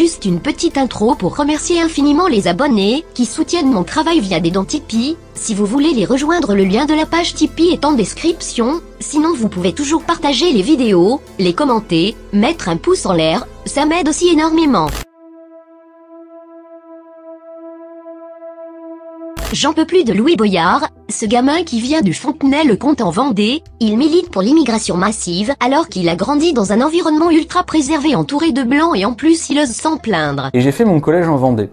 Juste une petite intro pour remercier infiniment les abonnés qui soutiennent mon travail via des dons Tipeee. Si vous voulez les rejoindre, le lien de la page Tipeee est en description. Sinon, vous pouvez toujours partager les vidéos, les commenter, mettre un pouce en l'air, ça m'aide aussi énormément. J'en peux plus de Louis Boyard, ce gamin qui vient du Fontenay-le-Comte en Vendée, il milite pour l'immigration massive alors qu'il a grandi dans un environnement ultra préservé entouré de blancs et en plus il ose s'en plaindre. Et j'ai fait mon collège en Vendée.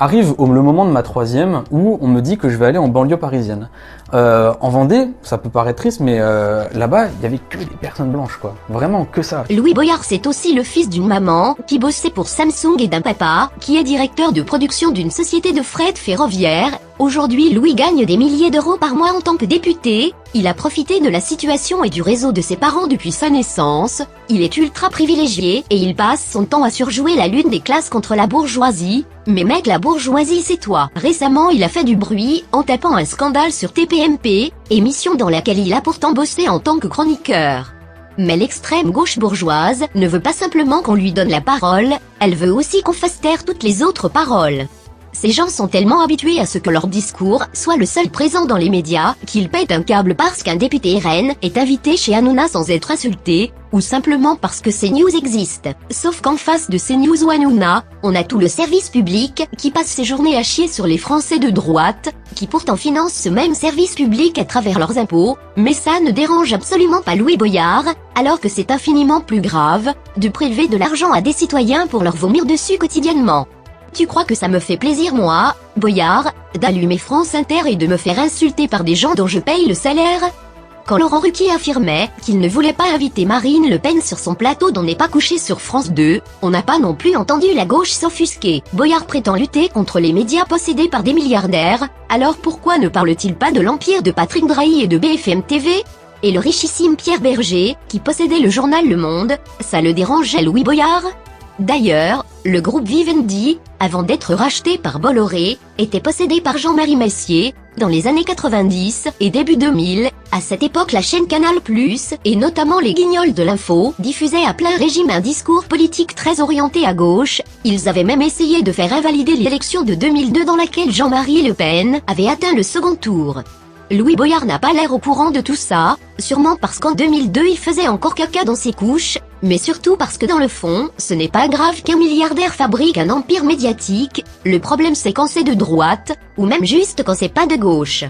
Arrive le moment de ma troisième où on me dit que je vais aller en banlieue parisienne. Euh, en Vendée, ça peut paraître triste, mais euh, là-bas, il y avait que des personnes blanches, quoi. Vraiment que ça. Louis Boyard, c'est aussi le fils d'une maman qui bossait pour Samsung et d'un papa qui est directeur de production d'une société de fret ferroviaire. Aujourd'hui, Louis gagne des milliers d'euros par mois en tant que député. Il a profité de la situation et du réseau de ses parents depuis sa naissance. Il est ultra privilégié et il passe son temps à surjouer la lune des classes contre la bourgeoisie. Mais mec, la bourgeoisie, c'est toi. Récemment, il a fait du bruit en tapant un scandale sur TPMP, émission dans laquelle il a pourtant bossé en tant que chroniqueur. Mais l'extrême gauche bourgeoise ne veut pas simplement qu'on lui donne la parole, elle veut aussi qu'on fasse taire toutes les autres paroles. Ces gens sont tellement habitués à ce que leur discours soit le seul présent dans les médias, qu'ils pètent un câble parce qu'un député RN est invité chez Hanouna sans être insulté, ou simplement parce que CNews existe. Sauf qu'en face de CNews ou Hanouna, on a tout le service public qui passe ses journées à chier sur les Français de droite, qui pourtant financent ce même service public à travers leurs impôts, mais ça ne dérange absolument pas Louis Boyard, alors que c'est infiniment plus grave, de prélever de l'argent à des citoyens pour leur vomir dessus quotidiennement. Tu crois que ça me fait plaisir moi, Boyard, d'allumer France Inter et de me faire insulter par des gens dont je paye le salaire? Quand Laurent Ruquier affirmait qu'il ne voulait pas inviter Marine Le Pen sur son plateau dont n'est pas couché sur France 2, on n'a pas non plus entendu la gauche s'offusquer. Boyard prétend lutter contre les médias possédés par des milliardaires, alors pourquoi ne parle-t-il pas de l'empire de Patrick Drahi et de BFM TV Et le richissime Pierre Berger, qui possédait le journal Le Monde, ça le dérange à Louis Boyard? D'ailleurs, le groupe Vivendi, avant d'être racheté par Bolloré, était possédé par Jean-Marie Messier, dans les années 90 et début 2000. À cette époque, la chaîne Canal+, et notamment les Guignols de l'info, diffusaient à plein régime un discours politique très orienté à gauche. Ils avaient même essayé de faire invalider l'élection de 2002 dans laquelle Jean-Marie Le Pen avait atteint le second tour. Louis Boyard n'a pas l'air au courant de tout ça, sûrement parce qu'en 2002 il faisait encore caca dans ses couches, mais surtout parce que dans le fond, ce n'est pas grave qu'un milliardaire fabrique un empire médiatique, le problème c'est quand c'est de droite, ou même juste quand c'est pas de gauche.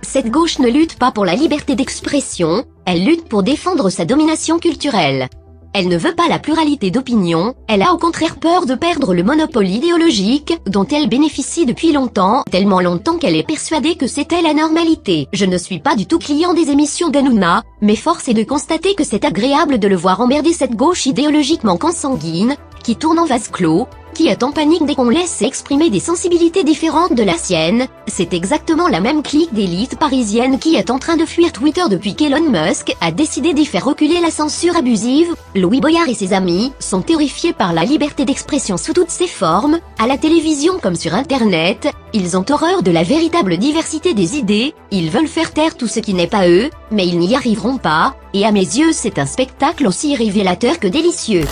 Cette gauche ne lutte pas pour la liberté d'expression, elle lutte pour défendre sa domination culturelle. Elle ne veut pas la pluralité d'opinion, elle a au contraire peur de perdre le monopole idéologique dont elle bénéficie depuis longtemps, tellement longtemps qu'elle est persuadée que c'était la normalité. Je ne suis pas du tout client des émissions d'Anouna, mais force est de constater que c'est agréable de le voir emmerder cette gauche idéologiquement consanguine, qui tourne en vase clos, qui est en panique dès qu'on laisse exprimer des sensibilités différentes de la sienne. C'est exactement la même clique d'élite parisienne qui est en train de fuir Twitter depuis qu'Elon Musk a décidé d'y faire reculer la censure abusive. Louis Boyard et ses amis sont terrifiés par la liberté d'expression sous toutes ses formes, à la télévision comme sur Internet. Ils ont horreur de la véritable diversité des idées, ils veulent faire taire tout ce qui n'est pas eux, mais ils n'y arriveront pas, et à mes yeux c'est un spectacle aussi révélateur que délicieux.